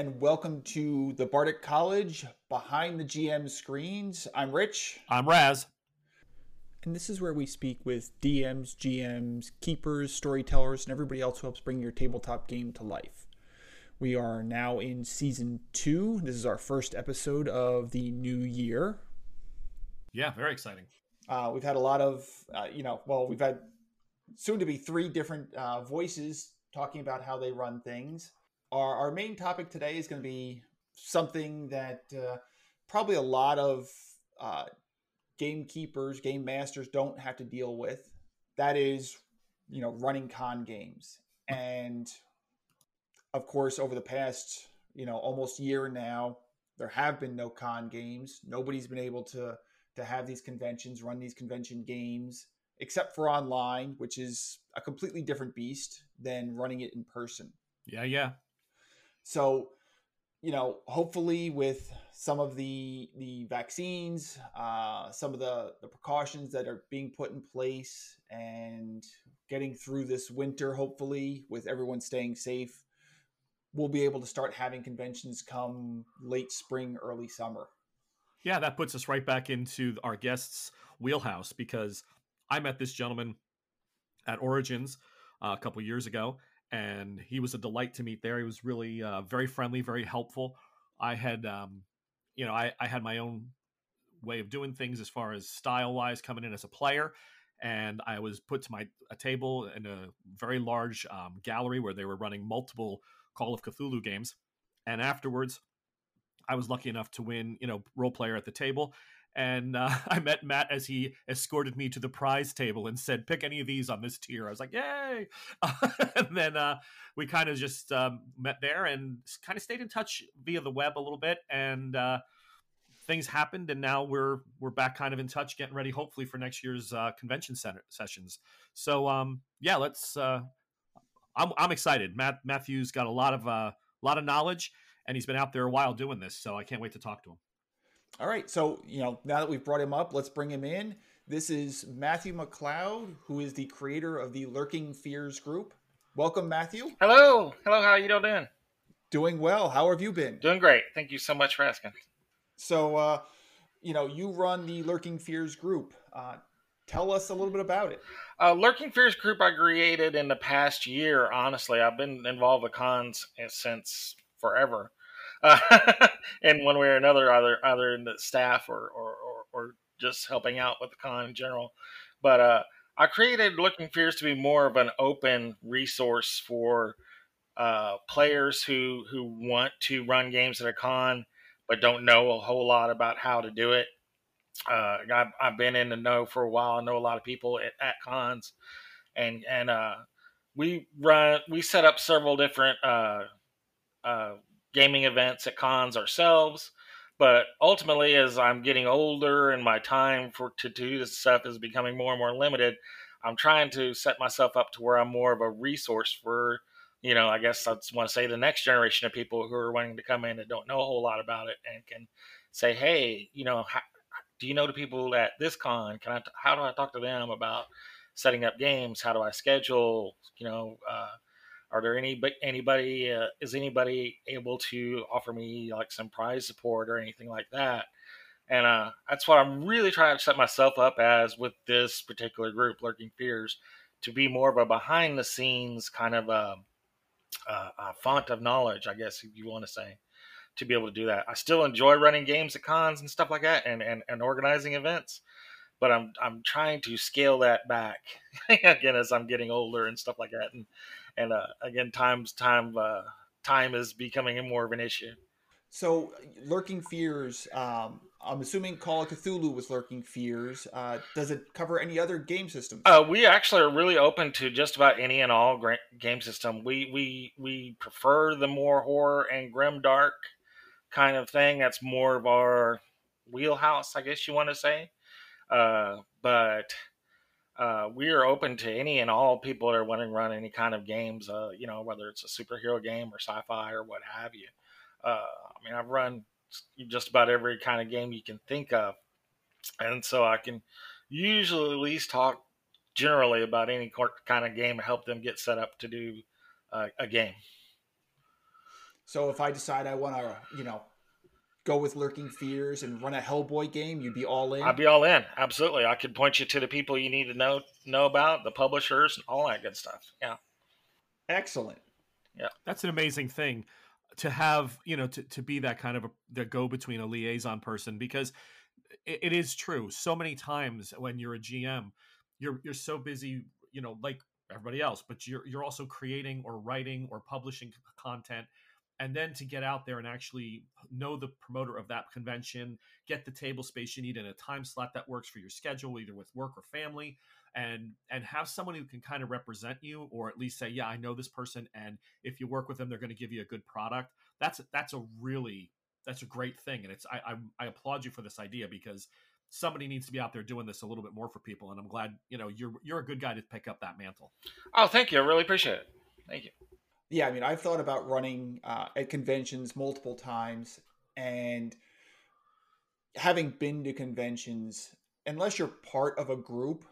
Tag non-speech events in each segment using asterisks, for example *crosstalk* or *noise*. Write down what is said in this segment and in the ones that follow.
And welcome to the Bardic College Behind the GM Screens. I'm Rich. I'm Raz. And this is where we speak with DMs, GMs, keepers, storytellers, and everybody else who helps bring your tabletop game to life. We are now in season two. This is our first episode of the new year. Yeah, very exciting. Uh, we've had a lot of, uh, you know, well, we've had soon to be three different uh, voices talking about how they run things our, our main topic today is going to be something that uh, probably a lot of uh, gamekeepers, game masters don't have to deal with. That is, you know, running con games. And of course, over the past, you know, almost year now, there have been no con games. Nobody's been able to to have these conventions, run these convention games, except for online, which is a completely different beast than running it in person. Yeah, yeah. So, you know, hopefully with some of the the vaccines, uh, some of the the precautions that are being put in place, and getting through this winter, hopefully with everyone staying safe, we'll be able to start having conventions come late spring, early summer. Yeah, that puts us right back into our guest's wheelhouse because I met this gentleman at Origins uh, a couple years ago, and he was a delight to meet there. He was really uh, very friendly, very helpful. I had, um, you know, I, I had my own way of doing things as far as style wise coming in as a player. And I was put to my a table in a very large um, gallery where they were running multiple Call of Cthulhu games. And afterwards, I was lucky enough to win, you know, role player at the table and uh, *laughs* I met Matt as he escorted me to the prize table and said, "Pick any of these on this tier." I was like, "Yay!" *laughs* and then uh, we kind of just um, met there and kind of stayed in touch via the web a little bit, and uh, things happened, and now we're we're back kind of in touch, getting ready, hopefully for next year's uh, convention center sessions. So um, yeah, let's. Uh, I'm I'm excited. Matt Mathew's got a lot of a uh, lot of knowledge, and he's been out there a while doing this, so I can't wait to talk to him. All right. So, you know, now that we've brought him up, let's bring him in. This is Mathew McCloud, who is the creator of the Lurking Fears group. Welcome, Mathew. Hello. Hello. How are you doing? Doing well. How have you been? Doing great. Thank you so much for asking. So, uh, you know, you run the Lurking Fears group. Uh, tell us a little bit about it. Uh, Lurking Fears group I created in the past year. Honestly, I've been involved with cons since forever *laughs* in one way or another, either either in the staff or, or, or, or just helping out with the con in general. But uh, I created Lurking Fears to be more of an open resource for uh, players who who want to run games at a con but don't know a whole lot about how to do it. Uh, I've, I've been in the know for a while. I know a lot of people at, at cons, and and uh, we run we set up several different uh, uh, gaming events at cons ourselves. But ultimately, as I'm getting older and my time for to do this stuff is becoming more and more limited, I'm trying to set myself up to where I'm more of a resource for, you know, I guess I want to say the next generation of people who are wanting to come in and don't know a whole lot about it and can say, hey, you know, how, do you know the people at this con? Can I? How do I talk to them about setting up games? How do I schedule? You know, uh, are there any anybody uh, is anybody able to offer me like some prize support or anything like that and uh, that's what i'm really trying to set myself up as with this particular group lurking fears to be more of a behind the scenes kind of a, a, a font of knowledge i guess if you want to say to be able to do that i still enjoy running games at cons and stuff like that and, and, and organizing events but I'm I'm trying to scale that back *laughs* again as I'm getting older and stuff like that. And and uh, again, times time uh, time is becoming more of an issue. So, lurking fears. Um, I'm assuming Call of Cthulhu was lurking fears. Uh, does it cover any other game systems? Uh, we actually are really open to just about any and all gra- game system. We we we prefer the more horror and grim dark kind of thing. That's more of our wheelhouse, I guess you want to say. Uh, but uh, we are open to any and all people that are wanting to run any kind of games. Uh, you know, whether it's a superhero game or sci-fi or what have you. Uh, I mean, I've run just about every kind of game you can think of, and so I can usually at least talk generally about any kind of game and help them get set up to do uh, a game. So if I decide I want to, you know, go with Lurking Fears and run a Hellboy game, you'd be all in. I'd be all in. Absolutely. I could point you to the people you need to know know about, the publishers, and all that good stuff. Yeah. Excellent. Yeah. That's an amazing thing to have, you know, to, to be that kind of a the go between a liaison person because it, it is true. So many times when you're a GM, you're you're so busy, you know, like everybody else, but you're you're also creating or writing or publishing content and then to get out there and actually know the promoter of that convention get the table space you need in a time slot that works for your schedule either with work or family and and have someone who can kind of represent you or at least say yeah i know this person and if you work with them they're going to give you a good product. That's that's a really that's a great thing and it's I, I i applaud you for this idea because somebody needs to be out there doing this a little bit more for people and i'm glad you know you're you're a good guy to pick up that mantle. Oh thank you i really appreciate it. Thank you yeah, I mean, I've thought about running uh, at conventions multiple times, and having been to conventions, unless you're part of a group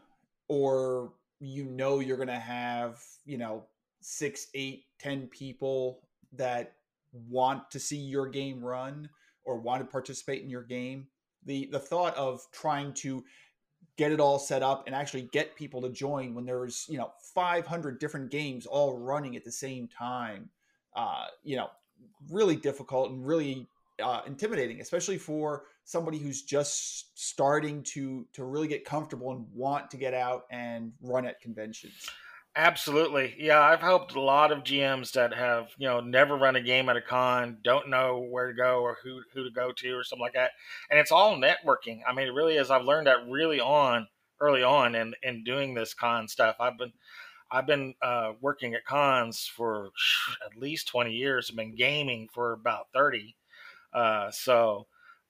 or you know you're going to have, you know, six, eight, ten people that want to see your game run or want to participate in your game, the the thought of trying to get it all set up and actually get people to join when there's you know 500 different games all running at the same time. Uh, you know really difficult and really uh, intimidating especially for somebody who's just starting to to really get comfortable and want to get out and run at conventions Absolutely. Yeah, I've helped a lot of GMs that have, you know, never run a game at a con, don't know where to go or who who to go to or something like that. And it's all networking. I mean, it really is. I've learned that really on early on in in doing this con stuff. I've been I've been uh, working at cons for at least 20 years. I've been gaming for about 30. Uh, so,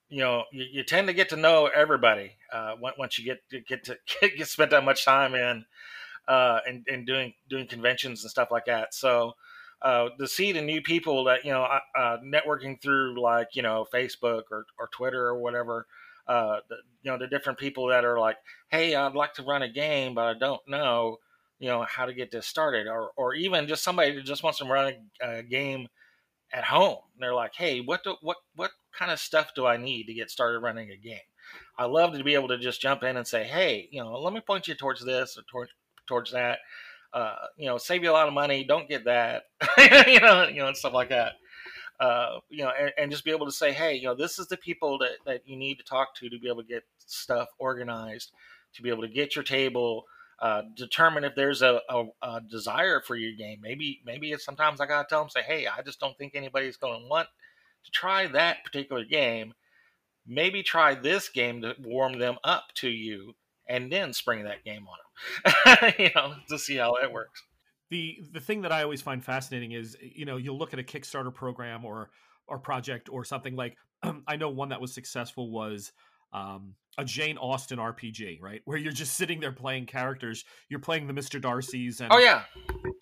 you know, you, you, tend to get to know everybody uh, once you get get to *laughs* get, get spent that much time in uh, and, and doing doing conventions and stuff like that. So uh, to see the new people that you know uh, networking through like you know Facebook or, or Twitter or whatever, uh, the, you know the different people that are like, hey, I'd like to run a game, but I don't know you know how to get this started, or or even just somebody that just wants to run a, a game at home. And they're like, hey, what do, what what kind of stuff do I need to get started running a game? I love to be able to just jump in and say, hey, you know, let me point you towards this or towards towards that. Uh, you know, save you a lot of money. Don't get that. *laughs* you know, you know, and stuff like that. Uh, you know, and, and, just be able to say, hey, you know, this is the people that, that you need to talk to to be able to get stuff organized, to be able to get your table, uh, determine if there's a, a, a, desire for your game. Maybe, maybe it's sometimes I gotta tell them, say, hey, I just don't think anybody's going to want to try that particular game. Maybe try this game to warm them up to you, and then spring that game on them. *laughs* you know, to see how that works. The the thing that I always find fascinating is, you know, you'll look at a Kickstarter program or or project or something like *clears throat* I know one that was successful was um, a Jane Austen RPG, right? Where you're just sitting there playing characters. You're playing the Mr. Darcy's and Oh yeah.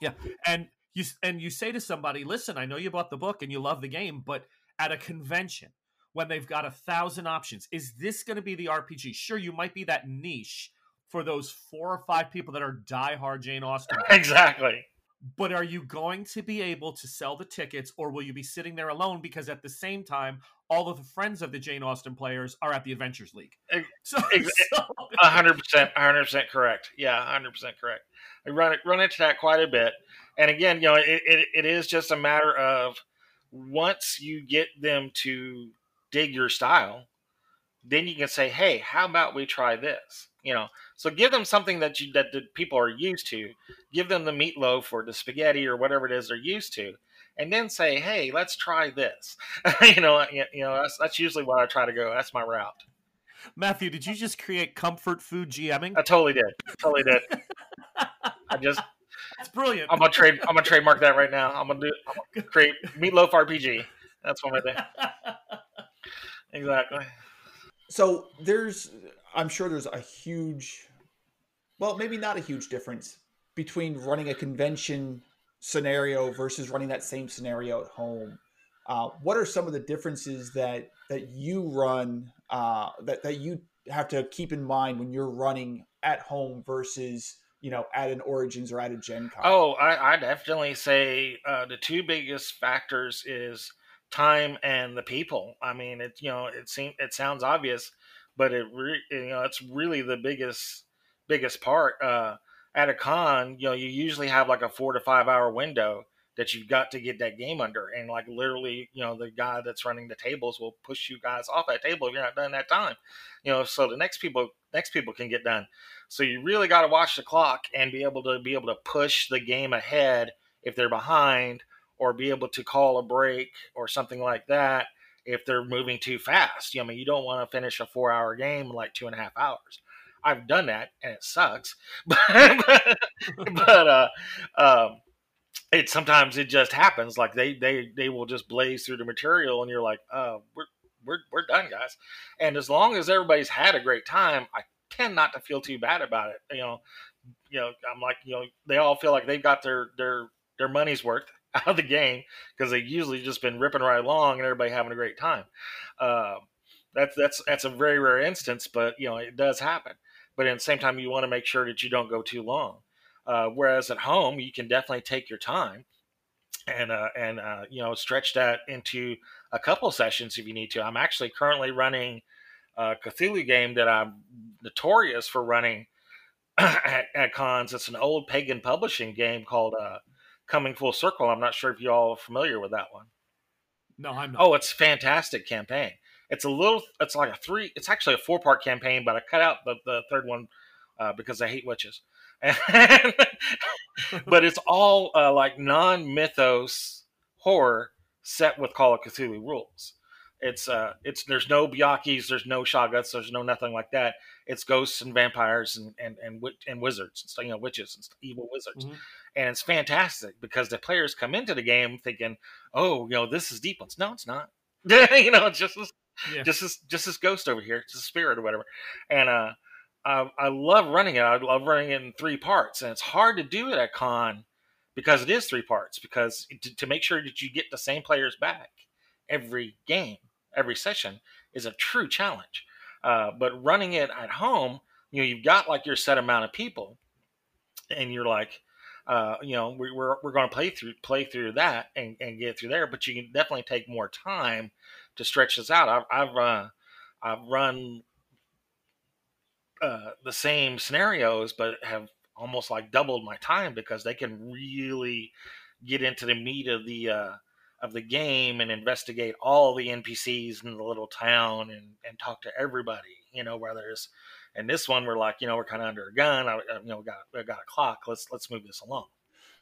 Yeah. And you and you say to somebody, "Listen, I know you bought the book and you love the game, but at a convention when they've got a thousand options, is this going to be the RPG? Sure, you might be that niche, for those four or five people that are diehard Jane Austen. *laughs* exactly. But are you going to be able to sell the tickets or will you be sitting there alone because at the same time all of the friends of the Jane Austen players are at the Adventurers League? *laughs* So, hundred percent, hundred percent correct. Yeah, hundred percent correct. I run it run into that quite a bit, and again, you know, it, it, it is just a matter of once you get them to dig your style, then you can say, "Hey, how about we try this?" You know, so give them something that you that the people are used to. Give them the meatloaf or the spaghetti or whatever it is they're used to, and then say, "Hey, let's try this." *laughs* you know, you know that's that's usually what I try to go. That's my route. Mathew, did you just create comfort food GMing? I totally did. Totally did. *laughs* I just. That's brilliant. I'm gonna trade. I'm gonna trademark that right now. I'm gonna do. I'm gonna create meatloaf RPG. That's what gonna do. *laughs* Exactly. So there's I'm sure there's a huge, well, maybe not a huge difference between running a convention scenario versus running that same scenario at home. Uh, what are some of the differences that that you run uh, that that you have to keep in mind when you're running at home versus you know, at an Origins or at a Gen Con? Oh, I, I definitely say uh, the two biggest factors is time and the people. I mean, it you know it seems it sounds obvious, but it re- you know it's really the biggest biggest part. Uh, at a con, you know, you usually have like a four to five hour window that you've got to get that game under, and like literally, you know, the guy that's running the tables will push you guys off that table if you're not done that time. You know, so the next people next people can get done. So you really got to watch the clock and be able to be able to push the game ahead if they're behind or be able to call a break or something like that if they're moving too fast. You know, I mean, you don't want to finish a four hour game in like two and a half hours. I've done that and it sucks, *laughs* but *laughs* but uh, um, it sometimes it just happens. Like they they they will just blaze through the material, and you're like, uh, we're we're we're done, guys. And as long as everybody's had a great time, I tend not to feel too bad about it. You know, you know, I'm like, you know, they all feel like they've got their their their money's worth *laughs* out of the game because they've usually just been ripping right along and everybody having a great time. Uh, that's that's that's a very rare instance, but you know it does happen. But at the same time, you want to make sure that you don't go too long. Uh, whereas at home, you can definitely take your time and uh, and uh, you know stretch that into a couple sessions if you need to. I'm actually currently running a Cthulhu game that I'm notorious for running *clears throat* at, at cons. It's an old pagan publishing game called uh, coming full circle. I'm not sure if you all are familiar with that one. No, I'm not. Oh, it's fantastic campaign. It's a little. It's like a three. It's actually a four part campaign, but I cut out the, the third one uh, because I hate witches. *laughs* but it's all uh, like non mythos horror set with Call of Cthulhu rules. It's uh, it's there's no Byakhees, there's no Shoggoths, there's no nothing like that. It's ghosts and vampires and and and, and wizards, and, you know, witches and evil wizards. Mm-hmm and it's fantastic because the players come into the game thinking, "Oh, you know, this is deep ones." No, it's not. *laughs* you know, it's just this, yeah. just this, just this ghost over here, it's a spirit or whatever. And uh, I, I love running it. I love running it in three parts, and it's hard to do it at con because it is three parts. Because to, to make sure that you get the same players back every game, every session, is a true challenge. Uh, but running it at home, you know, you've got like your set amount of people, and you're like, uh, you know, we, we're we're going to play through play through that and, and get through there. But you can definitely take more time to stretch this out. I've I've, uh, I've run uh, the same scenarios, but have almost like doubled my time because they can really get into the meat of the uh, of the game and investigate all the NPCs in the little town and, and talk to everybody. You know, where there's and this one, we're like, you know, we're kind of under a gun. I, you know, we got we got a clock. Let's let's move this along.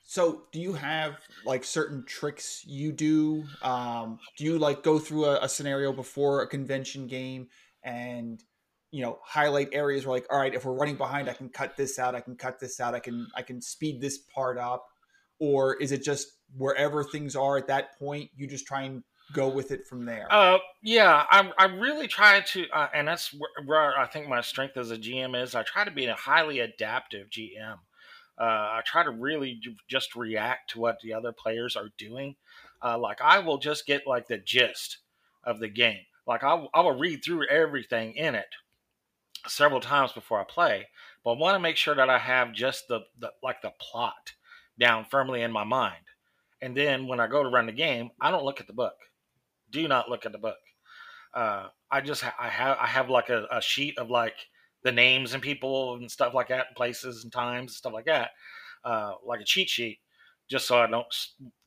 So, do you have like certain tricks you do? Um, do you like go through a, a, scenario before a convention game and you know highlight areas where like, all right, if we're running behind, I can cut this out. I can cut this out. I can I can speed this part up. Or is it just wherever things are at that point, you just try and go with it from there. Uh, yeah, I'm I really try to, uh, and that's where, where, I think my strength as a GM is. I try to be a highly adaptive GM. Uh, I try to really just react to what the other players are doing. Uh, like I will just get like the gist of the game. Like I, I will read through everything in it several times before I play, but I want to make sure that I have just the, the like the plot down firmly in my mind. And then when I go to run the game, I don't look at the book do not look at the book. Uh, I just ha- I have I have like a, a, sheet of like the names and people and stuff like that, places and times and stuff like that, uh, like a cheat sheet, just so I don't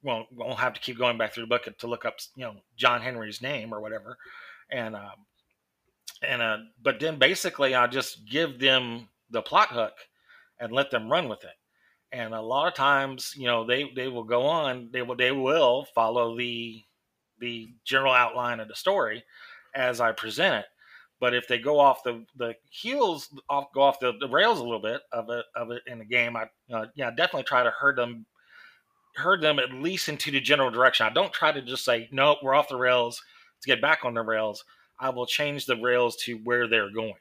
won't won't have to keep going back through the book to look up you know John Henry's name or whatever, and um, and uh, but then basically I just give them the plot hook and let them run with it. And a lot of times, you know, they they will go on. They will they will follow the the general outline of the story as I present it. But if they go off the the heels, off go off the, the rails a little bit of it of it in the game, I yeah definitely try to herd them herd them at least into the general direction. I don't try to just say no, we're off the rails. Let's get back on the rails. I will change the rails to where they're going.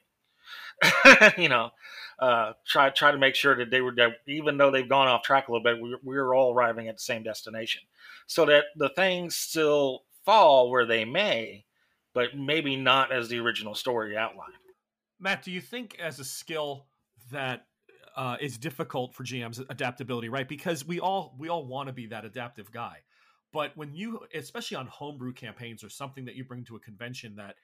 *laughs* you know, uh, try try to make sure that they were that even though they've gone off track a little bit, we're, we're all arriving at the same destination, so that the things still fall where they may, but maybe not as the original story outlined. Matt, do you think as a skill that uh, is difficult for GMs adaptability, right? Because we all we all want to be that adaptive guy, but when you, especially on homebrew campaigns or something that you bring to a convention that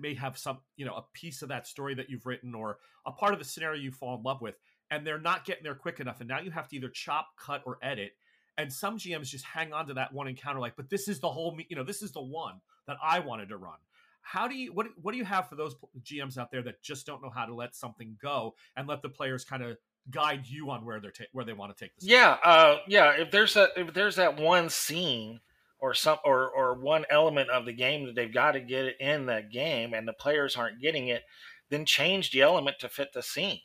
may have some, you know, a piece of that story that you've written or a part of the scenario you fall in love with, and they're not getting there quick enough, and now you have to either chop, cut, or edit. And some GMs just hang on to that one encounter, like, but this is the whole, you know, this is the one that I wanted to run how do you what what do you have for those GMs out there that just don't know how to let something go and let the players kind of guide you on where they're ta- where they want to take this? Yeah, uh, yeah. If there's a if there's that one scene or some or or one element of the game that they've got to get it in that game and the players aren't getting it, then change the element to fit the scene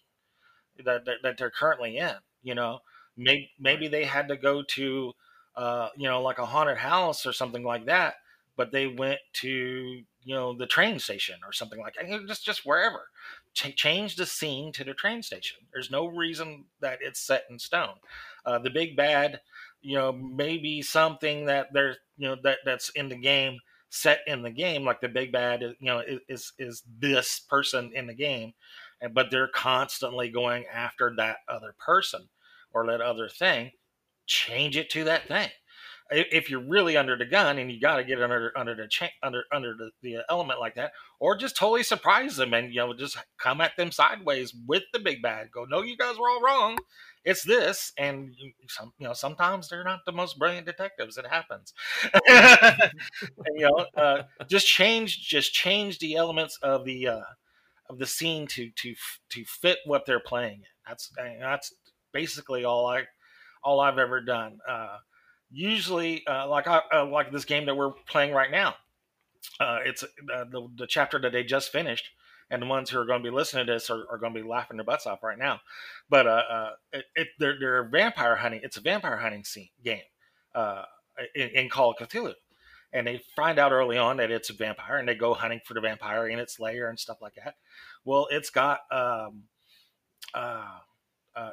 that that, that they're currently in. You know, maybe maybe they had to go to uh, you know like a haunted house or something like that, but they went to you know the train station or something like that. Just just wherever. Ch- change the scene to the train station. There's no reason that it's set in stone. Uh, the big bad, you know, maybe something that there's you know that that's in the game set in the game like the big bad you know is is this person in the game but they're constantly going after that other person or that other thing. Change it to that thing if you're really under the gun and you got to get under under the cha- under under the, the element like that, or just totally surprise them and you know just come at them sideways with the big bad. Go, no, you guys were all wrong. It's this, and you, some, you know sometimes they're not the most brilliant detectives. It happens. *laughs* and, you know, uh, just change just change the elements of the uh, of the scene to to to fit what they're playing. That's that's basically all I all I've ever done. Uh, usually uh, like I, uh, like this game that we're playing right now. Uh, it's uh, the, the chapter that they just finished, and the ones who are going to be listening to this are, are going to be laughing their butts off right now. But uh, uh, it, it, they're, they're vampire hunting. It's a vampire hunting scene game in, in Call of Cthulhu, and they find out early on that it's a vampire, and they go hunting for the vampire in its lair and stuff like that. Well, it's got um,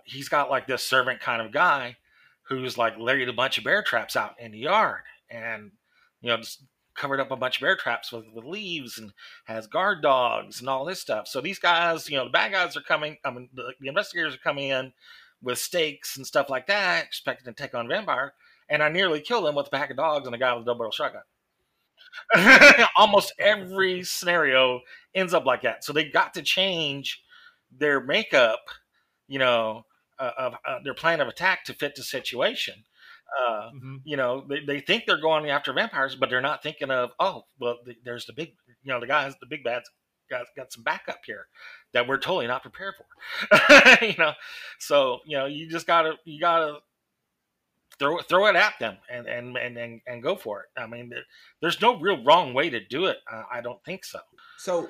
he's got like this servant kind of guy who's like laid a bunch of bear traps out in the yard and you know just covered up a bunch of bear traps with, with leaves and has guard dogs and all this stuff. So these guys you know the bad guys are coming i mean the, the investigators are coming in with stakes and stuff like that expecting to take on vampire and i nearly killed them with a pack of dogs and a guy with a double barrel shotgun. *laughs* Almost every scenario ends up like that. So they got to change their makeup you know uh, of uh, their plan of attack to fit the situation. Uh, mm-hmm. You know, they, they think they're going after vampires, but they're not thinking of, oh, well, the, there's the big, you know, the guys, the big bads got, got some backup here that we're totally not prepared for. *laughs* you know, so, you know, you just gotta, you gotta throw throw it at them and, and, and, and, and go for it. I mean, there, there's no real wrong way to do it. I don't think so. So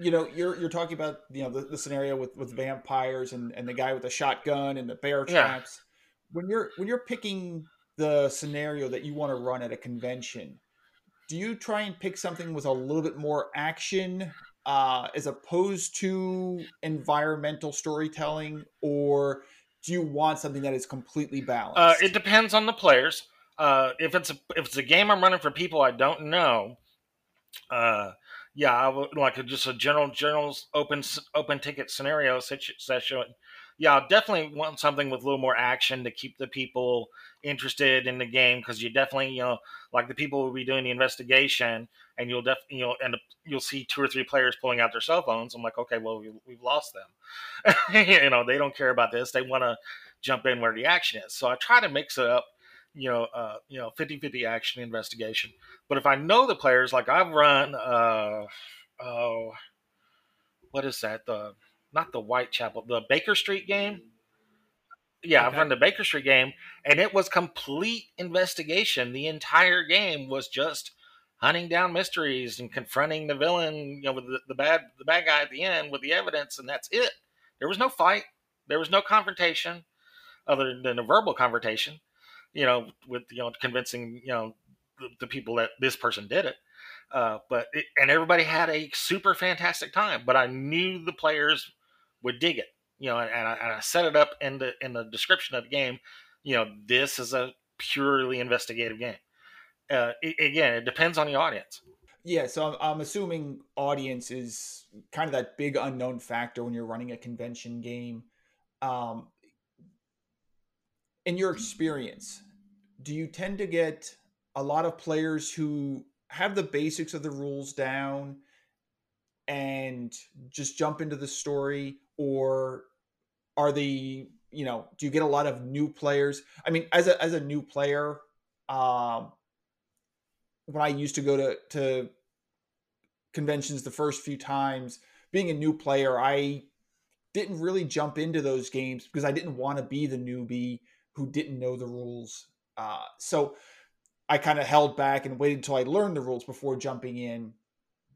you know, you're you're talking about you know the, the scenario with with vampires and and the guy with the shotgun and the bear traps. Yeah. When you're when you're picking the scenario that you want to run at a convention, do you try and pick something with a little bit more action uh, as opposed to environmental storytelling, or do you want something that is completely balanced? Uh, it depends on the players. Uh, if it's a if it's a game I'm running for people I don't know, uh, yeah, I would like a, just a general, general open, open ticket scenario session. Yeah, definitely want something with a little more action to keep the people interested in the game because you definitely, you know, like the people will be doing the investigation, and you'll definitely, you know, and you'll see two or three players pulling out their cell phones. I'm like, okay, well, we, we've lost them. *laughs* you know, they don't care about this. They want to jump in where the action is. So I try to mix it up you know, uh, you know, 50-50 action investigation. But if I know the players, like I've run, uh, oh, what is that? The not the Whitechapel, the Baker Street game. Yeah, okay. I've run the Baker Street game, and it was complete investigation. The entire game was just hunting down mysteries and confronting the villain, you know, with the, the bad the bad guy at the end with the evidence, and that's it. There was no fight. There was no confrontation, other than a verbal confrontation you know, with you know convincing you know the, the people that this person did it. Uh, but it, and everybody had a super fantastic time. But I knew the players would dig it, you know, and, and, I, and I set it up in the in the description of the game. You know, this is a purely investigative game. Uh, it, again, it depends on the audience. Yeah, so I'm, I'm assuming audience is kind of that big unknown factor when you're running a convention game. Um, in your experience, do you tend to get a lot of players who have the basics of the rules down and just jump into the story? Or are the you know do you get a lot of new players? I mean as a as a new player um when i used to go to to conventions the first few times being a new player i didn't really jump into those games because i didn't want to be the newbie who didn't know the rules uh so i kind of held back and waited until i learned the rules before jumping in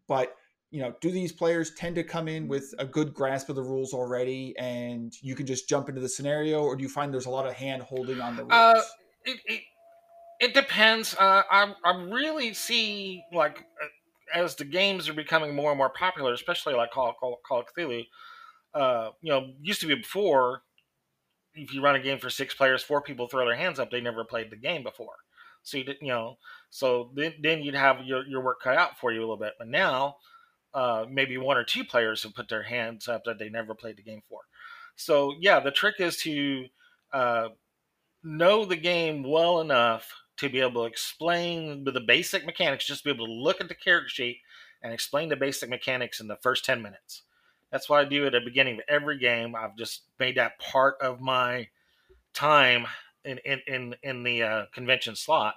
but you know, do these players tend to come in with a good grasp of the rules already, and you can just jump into the scenario, or do you find there's a lot of hand holding on the rules? Uh, it, it, it depends. Uh, I I really see like uh, as the games are becoming more and more popular, especially like Call Call, Call of Cthulhu. Uh, you know, used to be before. If you run a game for six players, four people throw their hands up. They never played the game before, so you did, you know. So then, then you'd have your, your work cut out for you a little bit. But now, uh, maybe one or two players have put their hands up that they never played the game for. So yeah, the trick is to uh, know the game well enough to be able to explain the basic mechanics, just be able to look at the character sheet and explain the basic mechanics in the first 10 minutes. That's what I do at the beginning of every game. I've just made that part of my time in, in, in, in the uh, convention slot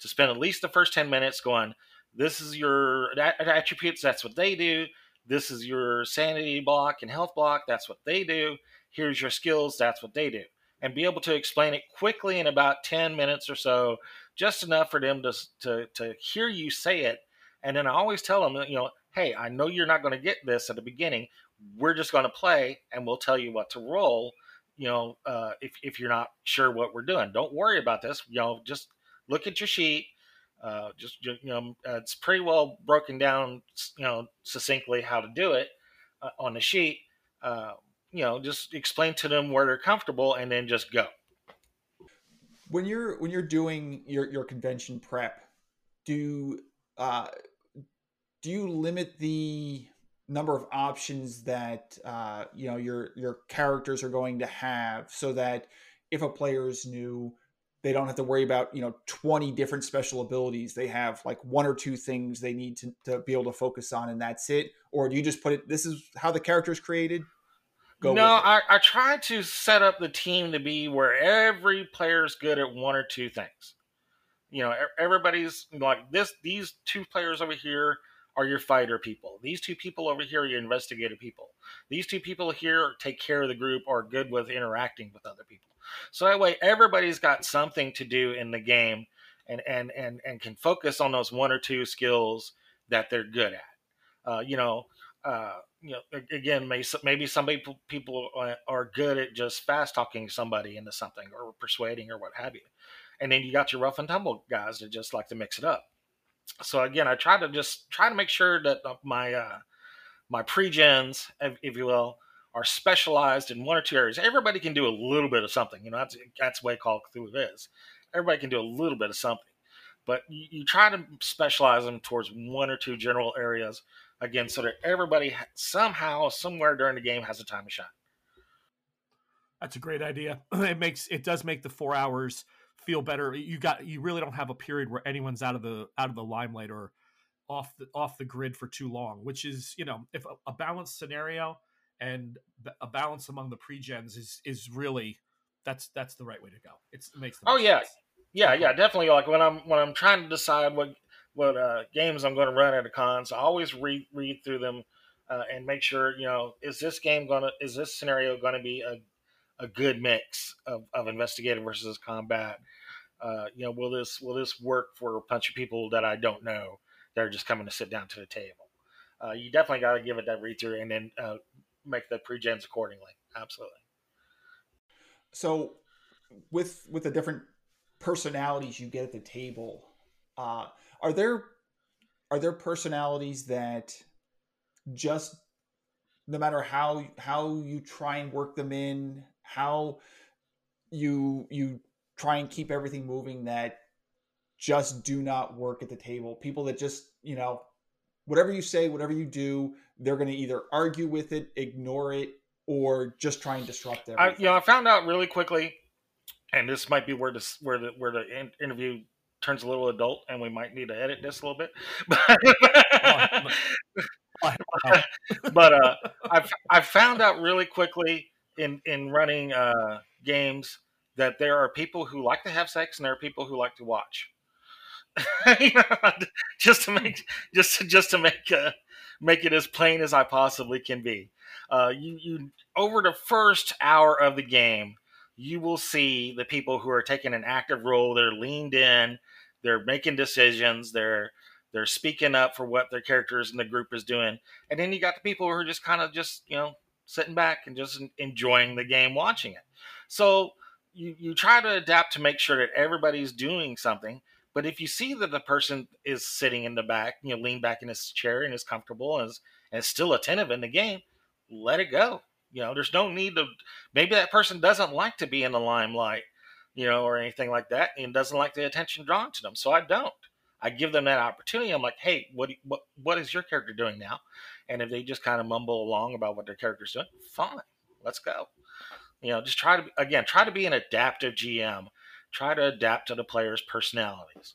to spend at least the first 10 minutes going, this is your attributes. That's what they do. This is your sanity block and health block. That's what they do. Here's your skills. That's what they do. And be able to explain it quickly in about 10 minutes or so, just enough for them to, to, to hear you say it. And then I always tell them, you know, hey, I know you're not going to get this at the beginning. We're just going to play and we'll tell you what to roll. You know, uh, if, if you're not sure what we're doing, don't worry about this. You know, just look at your sheet uh, just you know, uh, it's pretty well broken down, you know, succinctly how to do it uh, on the sheet. Uh, you know, just explain to them where they're comfortable, and then just go. When you're when you're doing your your convention prep, do uh, do you limit the number of options that uh, you know your your characters are going to have so that if a player is new they don't have to worry about you know 20 different special abilities. They have like one or two things they need to, to be able to focus on and that's it. Or do you just put it this is how the character is created? Go no I, I try to set up the team to be where every player is good at one or two things. You know everybody's like this these two players over here are your fighter people these two people over here are your investigator people these two people here take care of the group are good with interacting with other people so that way everybody's got something to do in the game and and and and can focus on those one or two skills that they're good at. Uh, you know, uh, you know, again, maybe maybe some people people are good at just fast talking somebody into something or persuading or what have you, and then you got your rough and tumble guys that just like to mix it up. So again, I try to just try to make sure that my uh, my pre-gens, if you will, are specialized in one or two areas. Everybody can do a little bit of something. You know, that's that's the way Call of Cthulhu is. Everybody can do a little bit of something, but you, you try to specialize them towards one or two general areas again, so that everybody somehow, somewhere during the game has a time to shine. That's a great idea. *clears throat* It makes it does make the four hours feel better. You got you really don't have a period where anyone's out of the out of the limelight or off the off the grid for too long, which is you know if a, a balanced scenario and a balance among the pre-gens is is really that's that's the right way to go. It's, it makes oh yeah, sense. yeah, yeah, definitely. Like when I'm when I'm trying to decide what what uh, games I'm going to run at a cons, I always read read through them uh, and make sure you know is this game gonna is this scenario going to be a a good mix of, of investigative versus combat. Uh, you know, will this will this work for a bunch of people that I don't know that are just coming to sit down to the table? Uh, you definitely got to give it that read through and then uh, make the pre-gens accordingly. Absolutely. So, with with the different personalities you get at the table, uh, are there are there personalities that just no matter how how you try and work them in, how you you try and keep everything moving that just do not work at the table. People that just, you know, whatever you say, whatever you do, they're going to either argue with it, ignore it, or just try and disrupt I, everything? you know, I found out really quickly, and this might be where this where the where the in, interview turns a little adult, and we might need to edit this a little bit. But, *laughs* but uh, I I found out really quickly in in running uh, games that there are people who like to have sex and there are people who like to watch. *laughs* *laughs* Just to make just to, just to make uh, make it as plain as I possibly can be. Uh, you you over the first hour of the game, you will see the people who are taking an active role. They're leaned in. They're making decisions. They're they're speaking up for what their characters in the group is doing. And then you got the people who are just kind of just you know sitting back and just enjoying the game, watching it. So you you try to adapt to make sure that everybody's doing something. But if you see that the person is sitting in the back, you know, lean back in his chair and is comfortable and is, and is still attentive in the game, let it go. You know, there's no need to. Maybe that person doesn't like to be in the limelight, you know, or anything like that, and doesn't like the attention drawn to them. So I don't. I give them that opportunity. I'm like, hey, what what what is your character doing now? And if they just kind of mumble along about what their character's doing, fine, let's go. You know, just try to again try to be an adaptive GM. Try to adapt to the players' personalities.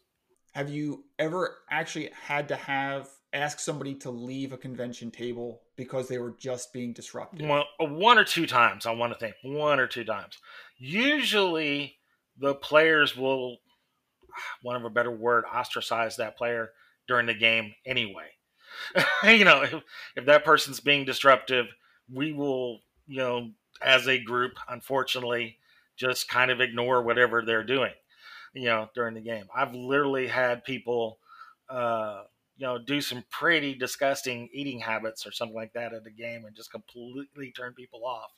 Have you ever actually had to have ask somebody to leave a convention table because they were just being disruptive? Well, uh, one or two times, I want to think one or two times. Usually, the players will, *sighs* one of a better word, ostracize that player during the game anyway. *laughs* you know, if, if that person's being disruptive, we will, you know, as a group, unfortunately, just kind of ignore whatever they're doing, you know, during the game. I've literally had people, uh, you know, do some pretty disgusting eating habits or something like that at the game and just completely turn people off,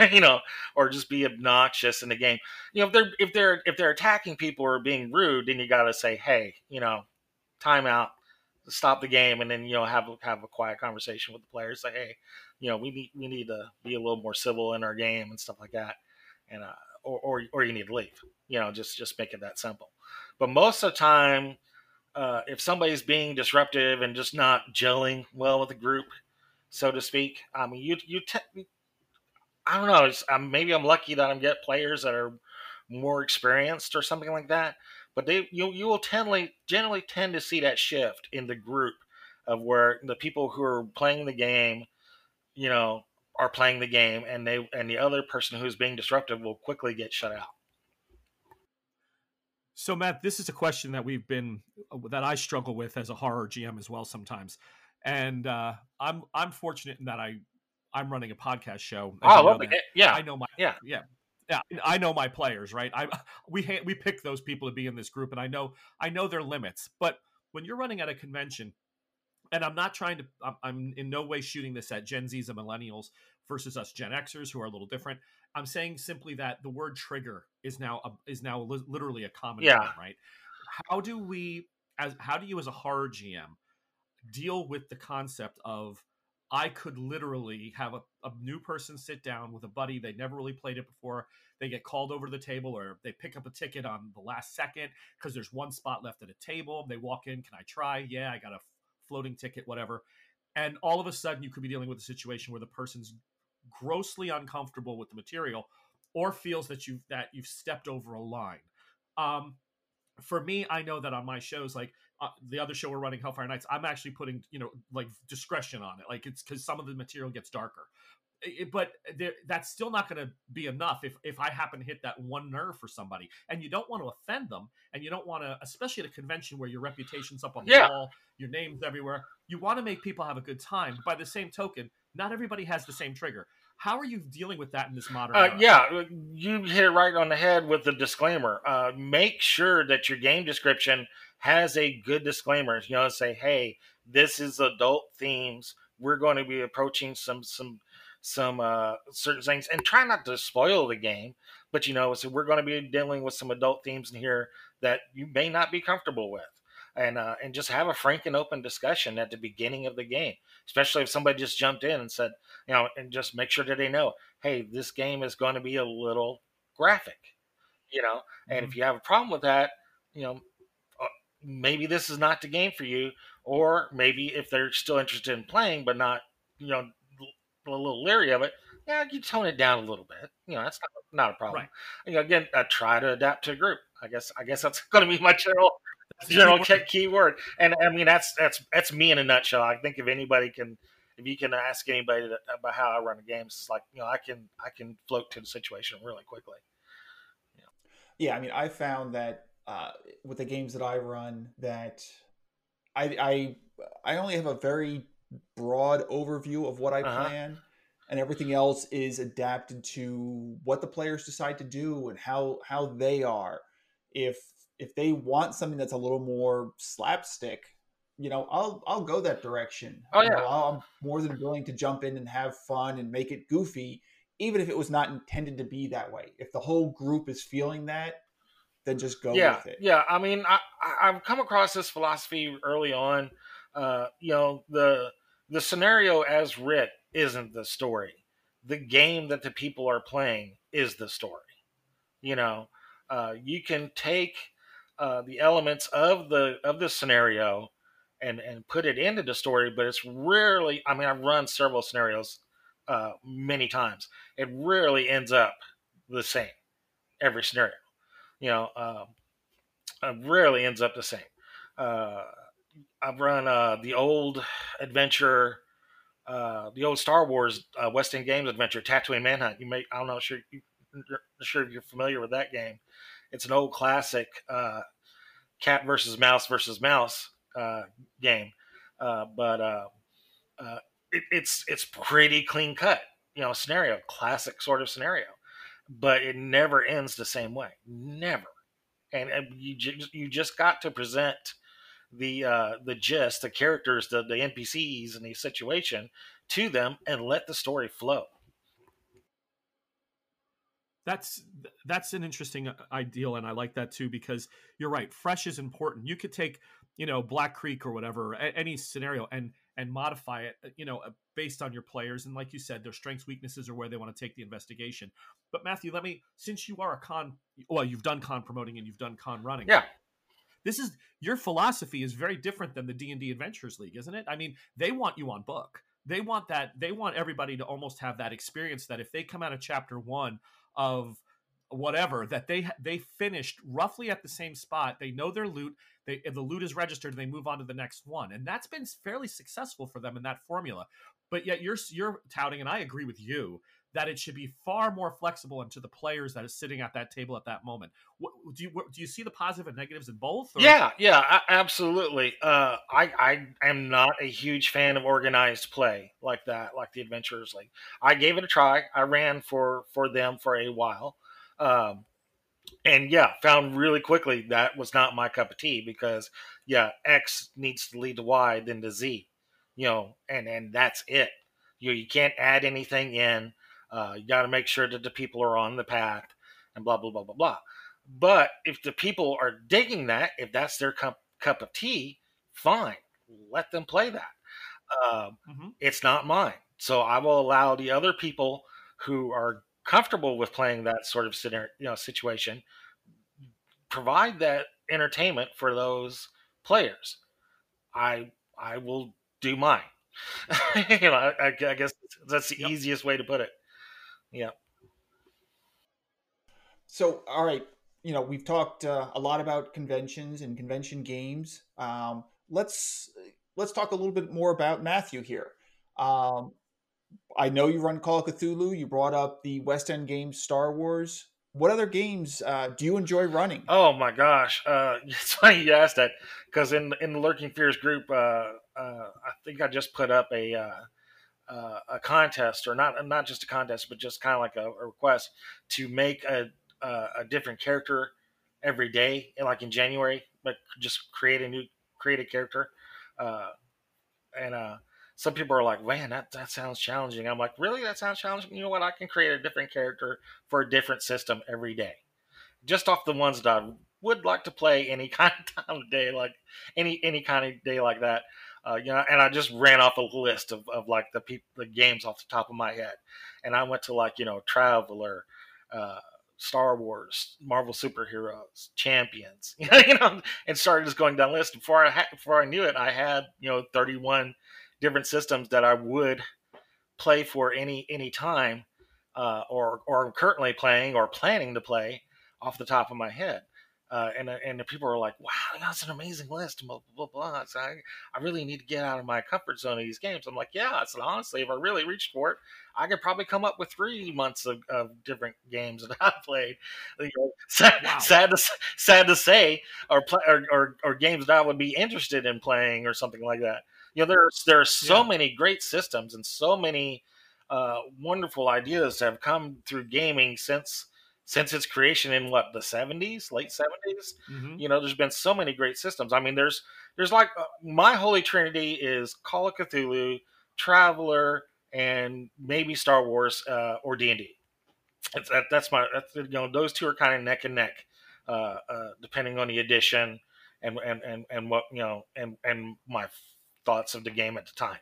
*laughs* you know, or just be obnoxious in the game. You know, if they're if they're if they're attacking people or being rude, then you got to say, hey, you know, timeout, stop the game, and then you know have have a quiet conversation with the players. Say, hey, you know, we need we need to be a little more civil in our game and stuff like that, and uh, or or or you need to leave. You know, just just make it that simple. But most of the time uh, if somebody's being disruptive and just not gelling well with the group, so to speak, I mean, you you te- I don't know. Um, maybe I'm lucky that i'm get players that are more experienced or something like that. But they you you will tend generally tend to see that shift in the group of where the people who are playing the game, you know, are playing the game, and they and the other person who's being disruptive will quickly get shut out. So, Matt, this is a question that we've been that I struggle with as a horror GM as well sometimes, and uh, I'm I'm fortunate in that I I'm running a podcast show. Oh, yeah, I know my yeah. yeah yeah I know my players right. I *laughs* we we pick those people to be in this group, and I know I know their limits. But when you're running at a convention, and I'm not trying to I'm, I'm in no way shooting this at Gen Zs and millennials versus us Gen Xers who are a little different. I'm saying simply that the word trigger is now a, is now li- literally a common yeah. term, right? How do we as how do you as a horror GM deal with the concept of I could literally have a, a new person sit down with a buddy they never really played it before. They get called over to the table or they pick up a ticket on the last second because there's one spot left at a table. They walk in, can I try? Yeah, I got a floating ticket, whatever. And all of a sudden, you could be dealing with a situation where the person's grossly uncomfortable with the material or feels that you've that you've stepped over a line um for me i know that on my shows like uh, the other show we're running hellfire nights i'm actually putting you know like discretion on it. Like it's because some of the material gets darker. It, but there, that's still not going to be enough if, if i happen to hit that one nerve for somebody. And you don't want to offend them and you don't want to especially at a convention where your reputation's up on the Yeah. wall your name's everywhere you want to make people have a good time. By the same token not everybody has the same trigger how are you dealing with that in this modern Uh, yeah, you hit it right on the head with the disclaimer. Uh, make sure that your game description has a good disclaimer. You know, say, "Hey, this is adult themes. We're going to be approaching some some some uh, certain things, and try not to spoil the game. But you know, so we're going to be dealing with some adult themes in here that you may not be comfortable with." And, uh, and just have a frank and open discussion at the beginning of the game, especially if somebody just jumped in and said, you know, and just make sure that they know, hey, this game is going to be a little graphic, you know, and if you have a problem with that, you know, uh, maybe this is not the game for you, or maybe if they're still interested in playing but not, you know, a little leery of it, yeah, you tone it down a little bit. You know, that's not, not a problem. Right. You know, again, I try to adapt to a group. I guess I guess that's *laughs* going to be my general general key, key word. And I mean, that's that's that's me in a nutshell. I think if anybody can, if you can ask anybody that, about how I run the games, it's like you know, I can I can float to the situation really quickly. Yeah, I mean, I found that uh, with the games that I run, that I I I only have a very broad overview of what I Uh-huh. plan, and everything else is adapted to what the players decide to do and how how they are. If if they want something that's a little more slapstick, you know, I'll I'll go that direction. Oh, You know, yeah. I'm more than willing to jump in and have fun and make it goofy, even if it was not intended to be that way. If the whole group is feeling that, then just go yeah, with it. yeah. I mean, I I've come across this philosophy early on. Uh, you know, the the scenario as writ isn't the story. The game that the people are playing is the story. You know, uh, you can take uh, the elements of the of the scenario and and put it into the story, but it's rarely. I mean, I've run several scenarios uh, many times. It rarely ends up the same every scenario. You know, um, it rarely ends up the same. Uh, I've run uh, the old adventure, uh, the old Star Wars uh, West End Games adventure, Tatooine Manhunt. You may not know sure you, sure if you're familiar with that game. It's an old classic uh, cat versus mouse versus mouse uh, game, uh, but uh, uh, it, it's it's pretty clean cut. You know, scenario, classic sort of scenario, but it never ends the same way. Never, and, and you just you just got to present the uh, the gist, the characters, the the NPCs, and the situation to them, and let the story flow. That's that's an interesting uh, ideal, and I like that too because you're right. Fresh is important. You could take, you know, Black Creek or whatever, any scenario, and and modify it, uh, you know, uh, based on your players and like you said, their strengths, weaknesses, or where they want to take the investigation. But Mathew, let me, since you are a con, well, you've done con promoting and you've done con running. Yeah. This is your philosophy is very different than the D and D Adventurers League, isn't it? I mean, they want you on book. They want that. They want everybody to almost have that experience that if they come out of chapter one of whatever that they they finished roughly at the same spot. They know their loot. They if the loot is registered they move on to the next one. And that's been fairly successful for them in that formula. But yet you're you're touting and i agree with you that it should be far more flexible and to the players that is sitting at that table at that moment what, do you what, do you see the positive and negatives in both or- Yeah, yeah, absolutely. Uh, I I am not a huge fan of organized play like that, like the Adventurers League. I gave it a try. I ran for for them for a while, um, and yeah, found really quickly that was not my cup of tea because yeah, X needs to lead to Y, then to Z, you know, and and that's it. You you can't add anything in. Uh, you got to make sure that the people are on the path, and blah blah blah blah blah. But if the people are digging that, if that's their cup cup of tea, fine, let them play that. Um, Mhm. it's not mine, so I will allow the other people who are comfortable with playing that sort of scenario, you know, situation, provide that entertainment for those players. I I will do mine. *laughs* you know, I, I guess that's the Yep. easiest way to put it. Yeah. So, all right, you know, we've talked uh, a lot about conventions and convention games. Um, let's let's talk a little bit more about Mathew here. Um, I know you run Call of Cthulhu. You brought up the West End games, Star Wars. What other games uh, do you enjoy running? Oh my gosh, uh, *laughs* it's funny you asked that because in in the Lurking Fears group, uh, uh, I think I just put up a uh, uh, a contest, or not not just a contest, but just kind of like a, a request to make a, a a different character every day, like in January, but just create a new create a character, uh, and uh, some people are like, "Man, that that sounds challenging." I'm like, "Really? That sounds challenging?" You know what? I can create a different character for a different system every day just off the ones that I would like to play any *laughs* kind of day, like any any kind of day like that. Uh, you know, and I just ran off a list of, of like the people, the games off the top of my head, and I went to like you know Traveller, uh, Star Wars, Marvel superheroes, Champions, *laughs* you know, and started just going down the list. Before I had, before I knew it, I had you know 31 different systems that I would play for any any time uh, or or I'm currently playing or planning to play off the top of my head. Uh, and uh, and the people are like, "Wow, that's an amazing list." Blah blah blah. So I, I really need to get out of my comfort zone of these games. I'm like, yeah. So honestly, if I really reached for it, I could probably come up with three months of, of different games that *laughs* I've played. *laughs* You know, *laughs* sad, wow. sad, to sad to say, or, play, or, or or games that I would be interested in playing or something like that. You know, there's there are so yeah. many great systems and so many uh, wonderful ideas have come through gaming since since its creation in what the 70s late 70s mm-hmm. you know there's been so many great systems. I mean there's there's like uh, my holy trinity is call of cthulhu traveller and maybe star wars uh, or d&d that, that's my that's you know those two are kind of neck and neck uh, uh, depending on the edition and, and and and what you know and and my thoughts of the game at the time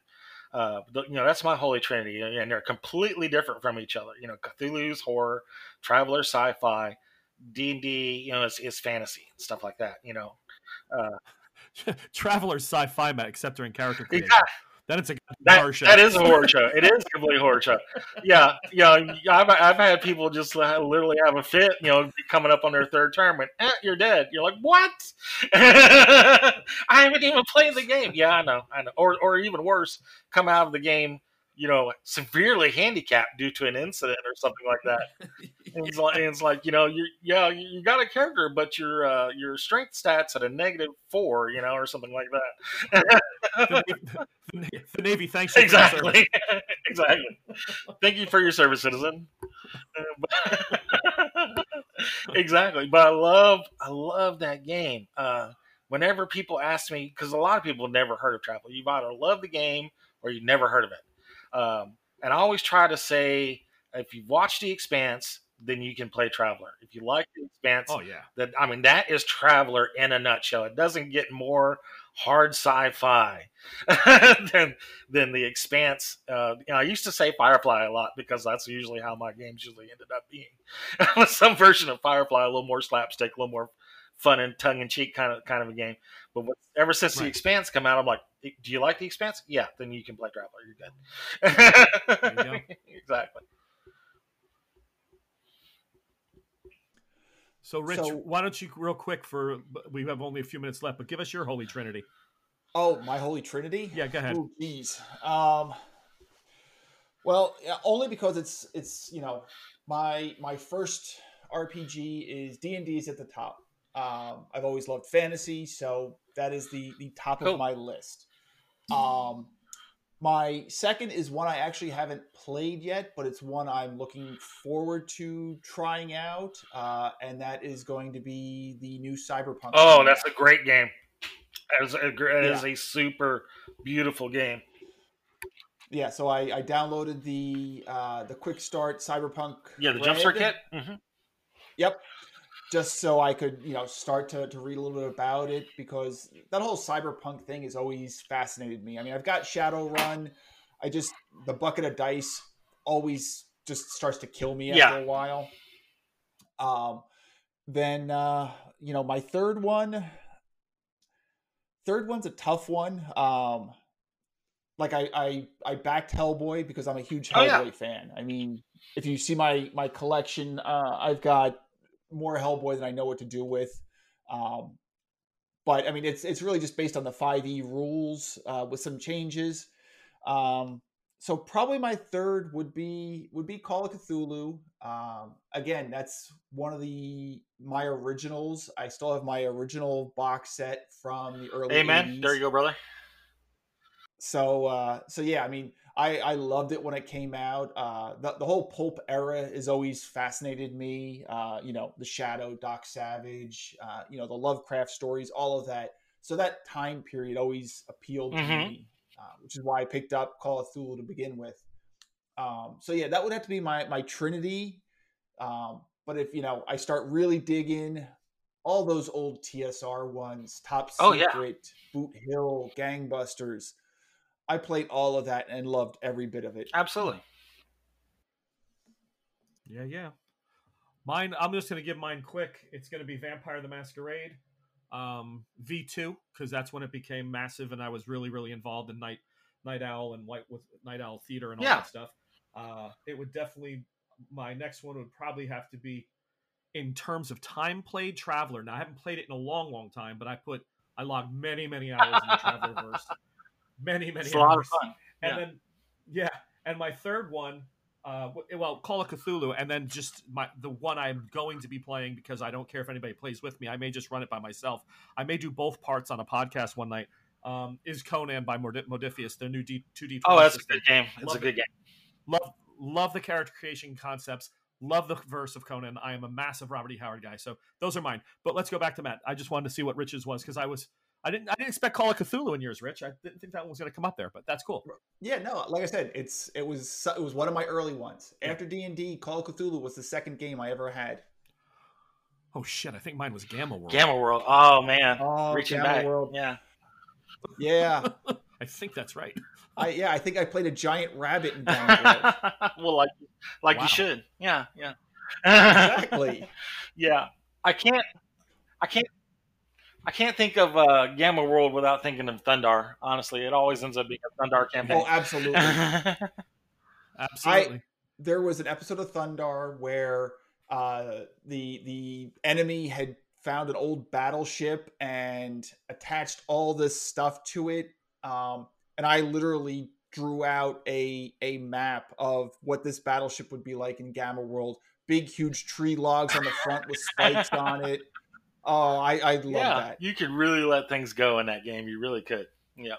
uh, you know, that's my holy trinity, and they're completely different from each other. You know, Cthulhu's horror, Traveller sci-fi, D and D, you know, is, is fantasy and stuff like that. You know, uh, *laughs* Traveller sci-fi, except during character creation. Yeah, then it's a that, horror show. That is a horror show. It is a complete horror show. Yeah, yeah. I've, I've had people just literally have a fit. You know, coming up on their third term, and eh, you're dead. You're like, what? *laughs* I haven't even played the game. Yeah, I know, I know. Or, or even worse, come out of the game you know, severely handicapped due to an incident or something like that. *laughs* and, it's like, and it's like, you know, you yeah, you got a character, but your uh, your strength stats at a negative four, you know, or something like that. the, the, Navy thanks you exactly, *laughs* exactly. Thank you for your service, citizen. *laughs* exactly, but I love I love that game. Uh, whenever people ask me, because a lot of people never heard of Travel, you've either loved the game or you've never heard of it um, and I always try to say, if you've watched The Expanse, then you can play Traveller. If you like The Expanse, oh yeah, that I mean that is Traveller in a nutshell. It doesn't get more hard sci-fi *laughs* than than The Expanse. Uh, you know, I used to say Firefly a lot because that's usually how my games usually ended up being. *laughs* Some version of Firefly, a little more slapstick, a little more fun and tongue in cheek kind of kind of a game. But ever since right. the Expanse come out, I'm like, do you like the Expanse? Yeah, then you can play Traveller. You're good. You *laughs* exactly. So, Rich, so, why don't you, real quick, for we have only a few minutes left, but give us your Holy Trinity. Oh, my Holy Trinity? Yeah, go ahead. Jeez. Um, well, only because it's it's you know my my first RPG is D and D is at the top. Um, I've always loved fantasy, so that is the the top cool. of my list. Um, my second is one I actually haven't played yet, but it's one I'm looking forward to trying out, uh, and that is going to be the new Cyberpunk. Oh, game. that's a great game. It is a, it yeah. is a super beautiful game. Yeah, so I, I downloaded the uh, the quick start Cyberpunk. Yeah, the jumpstart kit. Mm-hmm. Yep, just so I could, you know, start to, to read a little bit about it because that whole cyberpunk thing has always fascinated me. I mean, I've got Shadowrun. I just the bucket of dice always just starts to kill me after yeah. a while. Um, then uh, you know, my third one, third one's a tough one. Um, like I I I backed Hellboy because I'm a huge Hellboy oh, yeah. fan. I mean, if you see my my collection, uh, I've got more Hellboy than I know what to do with. Um, but I mean, it's it's really just based on the 5e rules uh, with some changes. Um, so probably my third would be would be Call of Cthulhu. Um, again, that's one of the my originals. I still have my original box set from the early. Amen. 80s. There you go, brother. So uh, so yeah, I mean, I, I loved it when it came out. Uh, the, the whole pulp era has always fascinated me. Uh, you know, the Shadow, Doc Savage, uh, you know, the Lovecraft stories, all of that. So that time period always appealed mm-hmm. to me, uh, which is why I picked up Call of Cthulhu to begin with. Um, so yeah, that would have to be my my trinity. Um, but if you know, I start really digging all those old TSR ones, Top Secret, oh, yeah. Boot Hill, Gangbusters I played all of that and loved every bit of it. Absolutely. Yeah, yeah. Mine, I'm just going to give mine quick. It's going to be Vampire the Masquerade um, V2 because that's when it became massive, and I was really, really involved in Night Night Owl and White with Night Owl Theater and all yeah. that stuff. Uh, it would definitely my next one would probably have to be in terms of time played Traveller. Now I haven't played it in a long, long time, but I put I logged many, many hours in the *laughs* Traveller verse. Many, many It's a lot of fun. And Yeah. then yeah, and my third one, uh, well, Call of Cthulhu, and then just my the one I'm going to be playing because I don't care if anybody plays with me. I may just run it by myself. I may do both parts on a podcast one night. Um, is Conan by Modi- Modiphius, their new D two D. Oh, that's a good game. It's Love a good game. love love the character creation concepts love the verse of conan i am a massive robert e howard guy so those are mine but let's go back to matt i just wanted to see what rich's was because i was i didn't i didn't expect call of cthulhu in yours rich i didn't think that one was going to come up there but that's cool Yeah, no, like I said, it's it was it was one of my early ones. After D and D, Call of Cthulhu was the second game I ever had. oh shit i think mine was gamma world Gamma World. Oh man, Oh, reaching Gamma back. World. Yeah. Yeah, *laughs* i think that's right *laughs* I yeah, I think I played a giant rabbit in Gamma World. *laughs* well, like like Wow. you should. Yeah, yeah. Exactly. yeah. I can't. I can't. I can't think of uh, Gamma World without thinking of Thundarr. Honestly, it always ends up being a Thundarr campaign. Oh, campaign. absolutely. *laughs* absolutely there was an episode of Thundarr where uh, the the enemy had found an old battleship and attached all this stuff to it, um, and I literally drew out a a map of what this battleship would be like in Gamma World. Big, huge tree logs on the front with spikes on it. Oh, I I love yeah, that. you could really let things go in that game. You really could. Yep.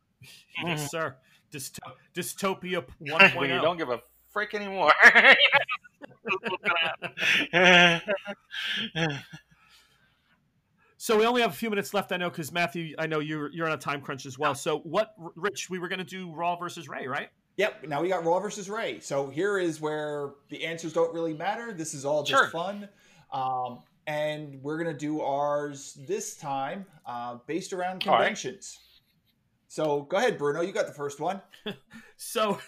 *laughs* yes sir Dysto- dystopia *laughs* oh. when you don't give a frick anymore. *laughs* So we only have a few minutes left. I know because Mathew, I know you're you're on a time crunch as well. So what, Rich? We were going to do RAW versus RAI, right? Yep. Now we got RAW versus RAI. So here is where the answers don't really matter. This is all just Sure. fun. Um, and we're gonna do ours this time uh, based around right. conventions. So go ahead, Bruno. You got the first one. *laughs* So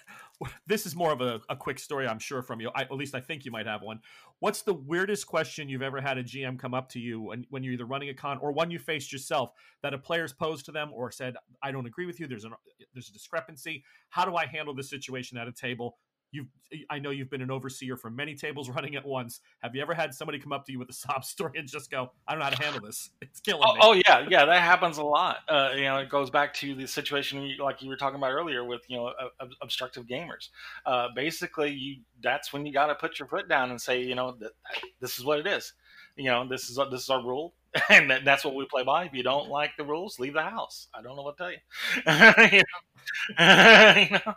this is more of a, a quick story, I'm sure, from you. I, at least I think you might have one. What's the weirdest question you've ever had a GM come up to you when, when you're either running a con or one you faced yourself that a player's posed to them or said, "I don't agree with you. There's an there's a discrepancy. How do I handle this situation at a table?" You've, I know you've been an overseer for many tables *laughs* running at once. Have you ever had somebody come up to you with a sob *laughs* story and just go, "I don't know how to handle this. It's killing Oh, me." oh yeah, yeah, that happens a lot. Uh, you know, it goes back to the situation like you were talking about earlier with you know ob- ob- obstructive gamers. Uh, basically, you that's when you got to put your foot down and say, you know, this is what it is. You know, this is this is our rule, *laughs* and that, that's what we play by. If you don't like the rules, leave the house. I don't know what to tell you. you know? You know?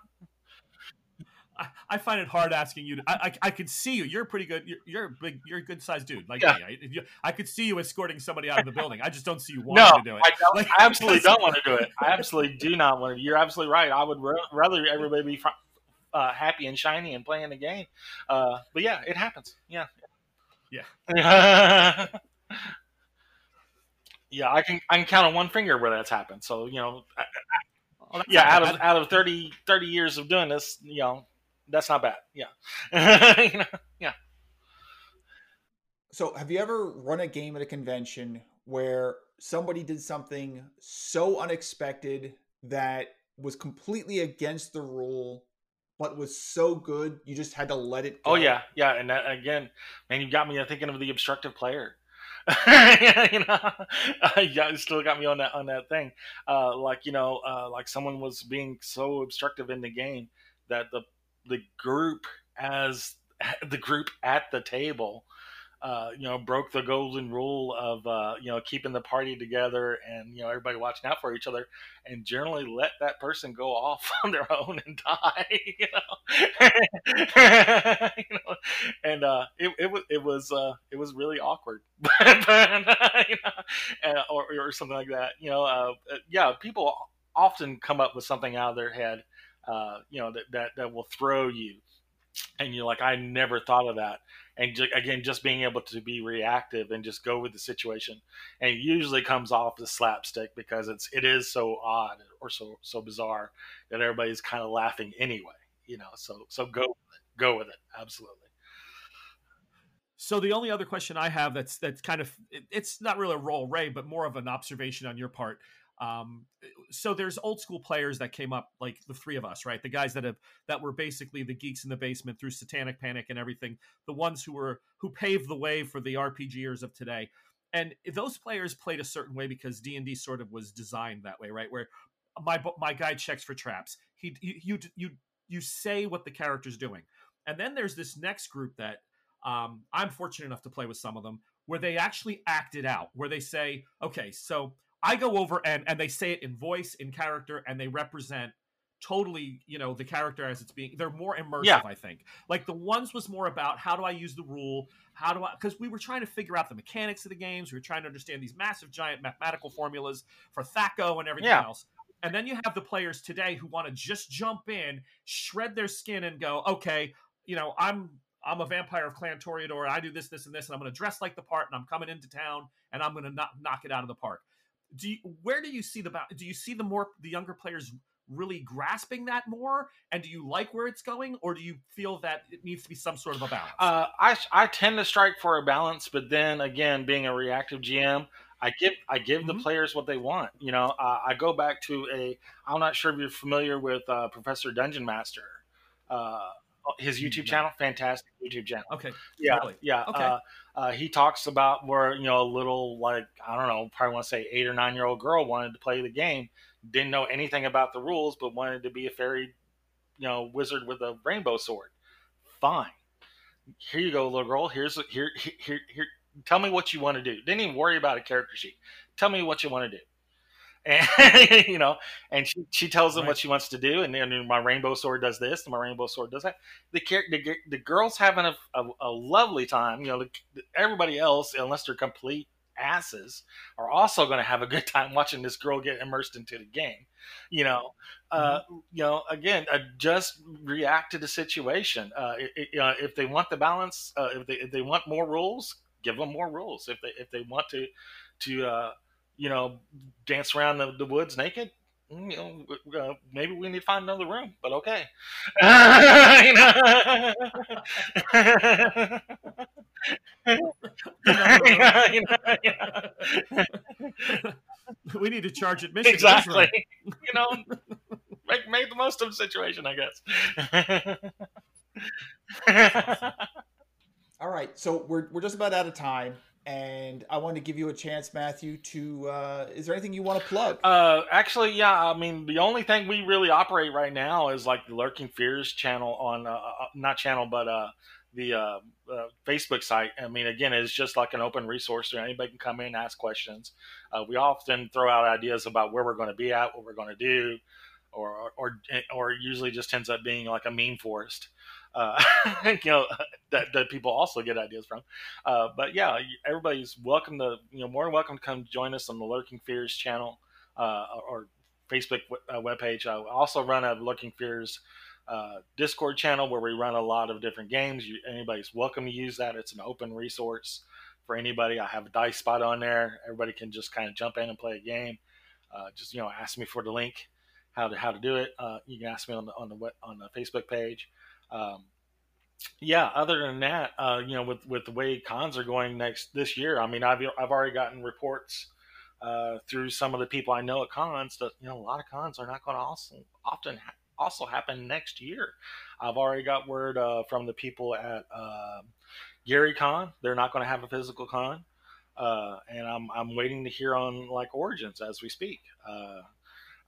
I, I find it hard asking you. To, I, I I could see you. You're pretty good. You're, you're a big. You're a good sized dude. Like Yeah. me. I, I could see you escorting somebody out of the building. I just don't see you *laughs* No, wanting to do it. I, don't, Like, I absolutely don't want to do it. *laughs* I absolutely do not want to. You're absolutely right. I would ra- rather everybody be fr- uh, happy and shiny and playing the game. Uh, but yeah, it happens. Yeah. Yeah. *laughs* yeah, I can I can count on one finger where that's happened. So you know, I- Oh, that's yeah, out of out of 30, 30 years of doing this, you know, that's not bad. Yeah. *laughs* You know? So have you ever run a game at a convention where somebody did something so unexpected that was completely against the rule, but was so good you just had to let it go? Oh yeah, yeah, and that, again, man, you got me thinking of the obstructive player. *laughs* you know, uh, *laughs* yeah, still got me on that on that thing. Uh, like you know, uh, like someone was being so obstructive in the game that the the group as *laughs* the group at the table, uh, you know, broke the golden rule of uh, you know keeping the party together and you know everybody watching out for each other, and generally let that person go off *laughs* on their own and die. *laughs* You know, you know and uh, it, it was it was uh, it was really awkward, you know, or, or something like that. You know, uh, yeah, people often come up with something out of their head, uh, you know, that, that that will throw you, and you're like, I never thought of that. And ju- again, just being able to be reactive and just go with the situation, and it usually comes off as slapstick because it's it is so odd or so so bizarre that everybody's kind of laughing anyway. You know, so so go with it, go with it, absolutely. So the only other question I have that's that's kind of it- it's not really a role, Ray, but more of an observation on your part. Um, so there's old school players that came up like the three of us, right? The guys that have that were basically the geeks in the basement through Satanic Panic and everything. The ones who were who paved the way for the RPGers of today. And those players played a certain way because D and D sort of was designed that way, right? Where my my guy checks for traps. He you you you, you say what the character's doing, and then there's this next group that um, I'm fortunate enough to play with some of them where they actually act it out, where they say, okay, so I go over and and they say it in voice, in character, and they represent totally, you know, the character as it's being. They're more immersive, yeah. I think. Like the ones was more about how do I use the rule, how do I? Because we were trying to figure out the mechanics of the games. We were trying to understand these massive, giant mathematical formulas for THAC0 and everything yeah. else. And then you have the players today who want to just jump in, shred their skin, and go, okay, you know, I'm I'm a vampire of Clan Toreador. I do this, this, and this, and I'm going to dress like the part, and I'm coming into town, and I'm going to knock, knock it out of the park. Do you, where do you see the do you see the more the younger players really grasping that more, and do you like where it's going, or do you feel that it needs to be some sort of a balance? Uh, I I tend to strike for a balance, but then again, being a reactive GM, I give I give mm-hmm. the players what they want. You know, uh, I go back to a. I'm not sure if you're familiar with uh, Professor Dungeon Master. Uh, his YouTube channel, fantastic YouTube channel. Okay. Yeah. Really? Yeah. Okay. Uh, uh, he talks about where you know a little like I don't know, probably want to say eight or nine year old girl wanted to play the game, didn't know anything about the rules, but wanted to be a fairy, you know, wizard with a rainbow sword. Fine. Here you go, little girl. Here's here here here. Tell me what you want to do. Didn't even worry about a character sheet. Tell me what you want to do and *laughs* you know, and she, she tells them right. what she wants to do, and then my rainbow sword does this, and my rainbow sword does that. The the, the girl's having a, a, a lovely time. You know, the, everybody else, unless they're complete asses, are also going to have a good *laughs* time watching this girl get immersed into the game. You know, uh, mm-hmm. you know, again, uh, just react to the situation. Uh, it, it, if they want the balance, uh, if they if they want more rules, give them more rules. If they if they want to to uh, you know, dance around the, the woods naked, mm, you know, uh, maybe we need to find another room, but okay. *laughs* *laughs* we need to charge admission. Exactly. you know, make, make the most of the situation, I guess. *laughs* All right, so we're, we're just about out of time and I want to give you a chance, Mathew. To uh, is there anything you want to plug? Uh, actually, yeah. I mean, the only thing we really operate right now is like the Lurking Fears channel on uh, uh not channel, but uh, the uh, Facebook site. I mean, again, it's just like an open resource, so anybody can come in and ask questions. We often throw out ideas about where we're going to be at, what we're going to do, or or or usually just ends up being like a meme forest uh, *laughs* you know that, that people also get ideas from. Uh, but yeah, everybody's welcome to you know more than welcome to come join us on the Lurking Fears channel uh, or Facebook uh, webpage. I also run a Lurking Fears uh, Discord channel where we run a lot of different games. You, anybody's welcome to use that. It's an open resource for anybody. I have a dice spot on there. Everybody can just kind of jump in and play a game. Uh, just you know, ask me for the link how to how to do it. Uh, you can ask me on the on the on the Facebook page. Um, yeah, other than that, uh, you know, with with the way cons are going next this year, I mean, I've I've already gotten reports uh, through some of the people I know at cons that you know a lot of cons are not going to also often also happen next year. I've already got word uh, from the people at uh, Gary Con; they're not going to have a physical con, uh, and I'm I'm waiting to hear on like Origins as we speak. Uh,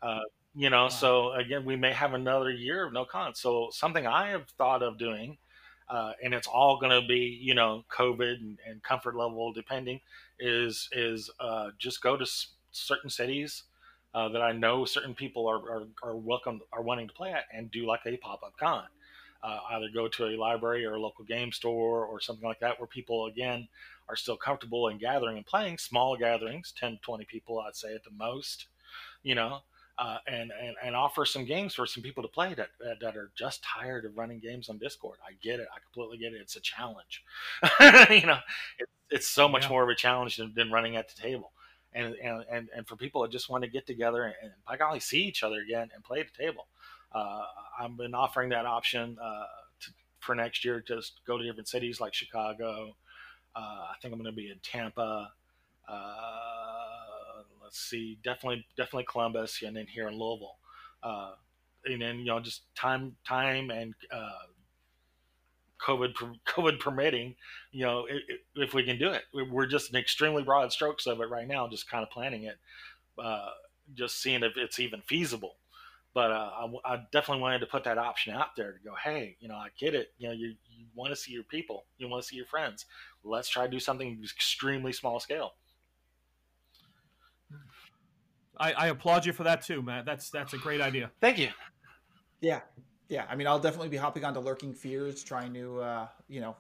uh, you know, wow. so again, we may have another year of no cons. So something I have thought of doing uh, and it's all going to be you know COVID and, and, comfort level depending is is uh, just go to s- certain cities uh, that I know certain people are, are, are welcome are wanting to play at and do like a pop up con. Uh, either go to a library or a local game store or something like that where people again are still comfortable in gathering and playing small gatherings 10 20 people i'd say at the most you know uh, and, and and offer some games for some people to play that, that, that are just tired of running games on Discord. I get it. I completely get it. It's a challenge. *laughs* you know, it, it's so much yeah. more of a challenge than, than, running at the table. And, and and and for people that just want to get together and, and by golly see each other again and play at the table, uh, I've been offering that option uh, to, for next year. Just go to different cities like Chicago. Uh, I think I'm going to be in Tampa. Uh, see, definitely definitely Columbus, and then here in Louisville, uh, and then you know just time time and uh, COVID *laughs* COVID permitting, you know, if we can do it, we're just in extremely broad strokes of it right now, just kind of planning it, uh, just seeing if it's even feasible. But uh, I, I, definitely wanted to put that option out there to go, hey, you know, I get it. You know, you, you want to see your people, you want to see your friends. Let's try to do something extremely small scale. I, I applaud you for that too, Matt. That's that's a great idea. Thank you. Yeah, yeah, I mean, I'll definitely be hopping onto Lurking Fears, trying to, uh, you know,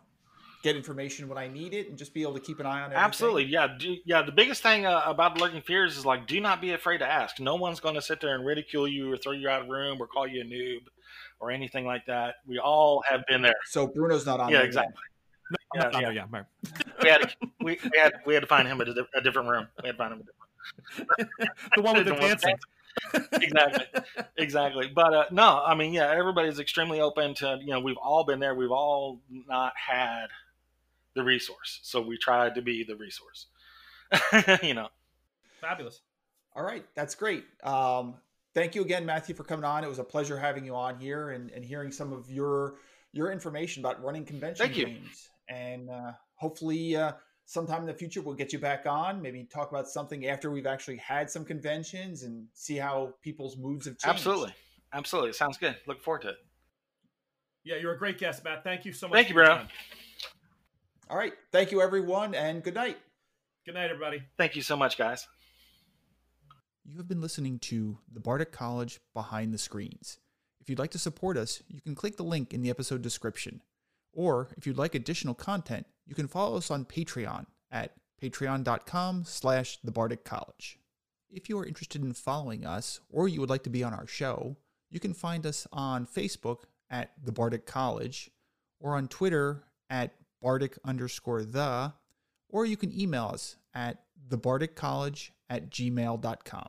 get information when I need it, and just be able to keep an eye on everything. Absolutely, yeah, do, yeah. The biggest thing uh, about Lurking Fears is like, do not be afraid to ask. No one's going to sit there and ridicule you or throw you out of room or call you a noob or anything like that. We all have been there. So Bruno's not on. Yeah, exactly. No, yeah, yeah, yeah. we had to, we, we, had we had to find him a, a different room. We had to find him a different. *laughs* the one with the, the dancing exactly, exactly. But uh, no, I mean, yeah, everybody's extremely open to. You know, we've all been there. We've all not had the resource, so we tried to be the resource. *laughs* you know, fabulous. All right, that's great. Um, thank you again, Mathew, for coming on. It was a pleasure having you on here and, and hearing some of your your information about running convention Thank games. You. And uh, hopefully, uh, sometime in the future we'll get you back on maybe talk about something after we've actually had some conventions and see how people's moods have changed. Absolutely. Absolutely. Sounds good. Look forward to it. Yeah you're a great guest matt. Thank you so much thank you bro. all right. Thank you everyone and good night. Good night everybody. Thank you so much guys. You have been listening to the bardic college behind the screens. If you'd like to support us you can click the link in the episode description. Or if you'd like additional content, you can follow us on Patreon at patreon.com slash the College. If you are interested in following us or you would like to be on our show, you can find us on Facebook at the Bardic College or on Twitter at bardic underscore the, or you can email us at thebardicccollege at gmail.com.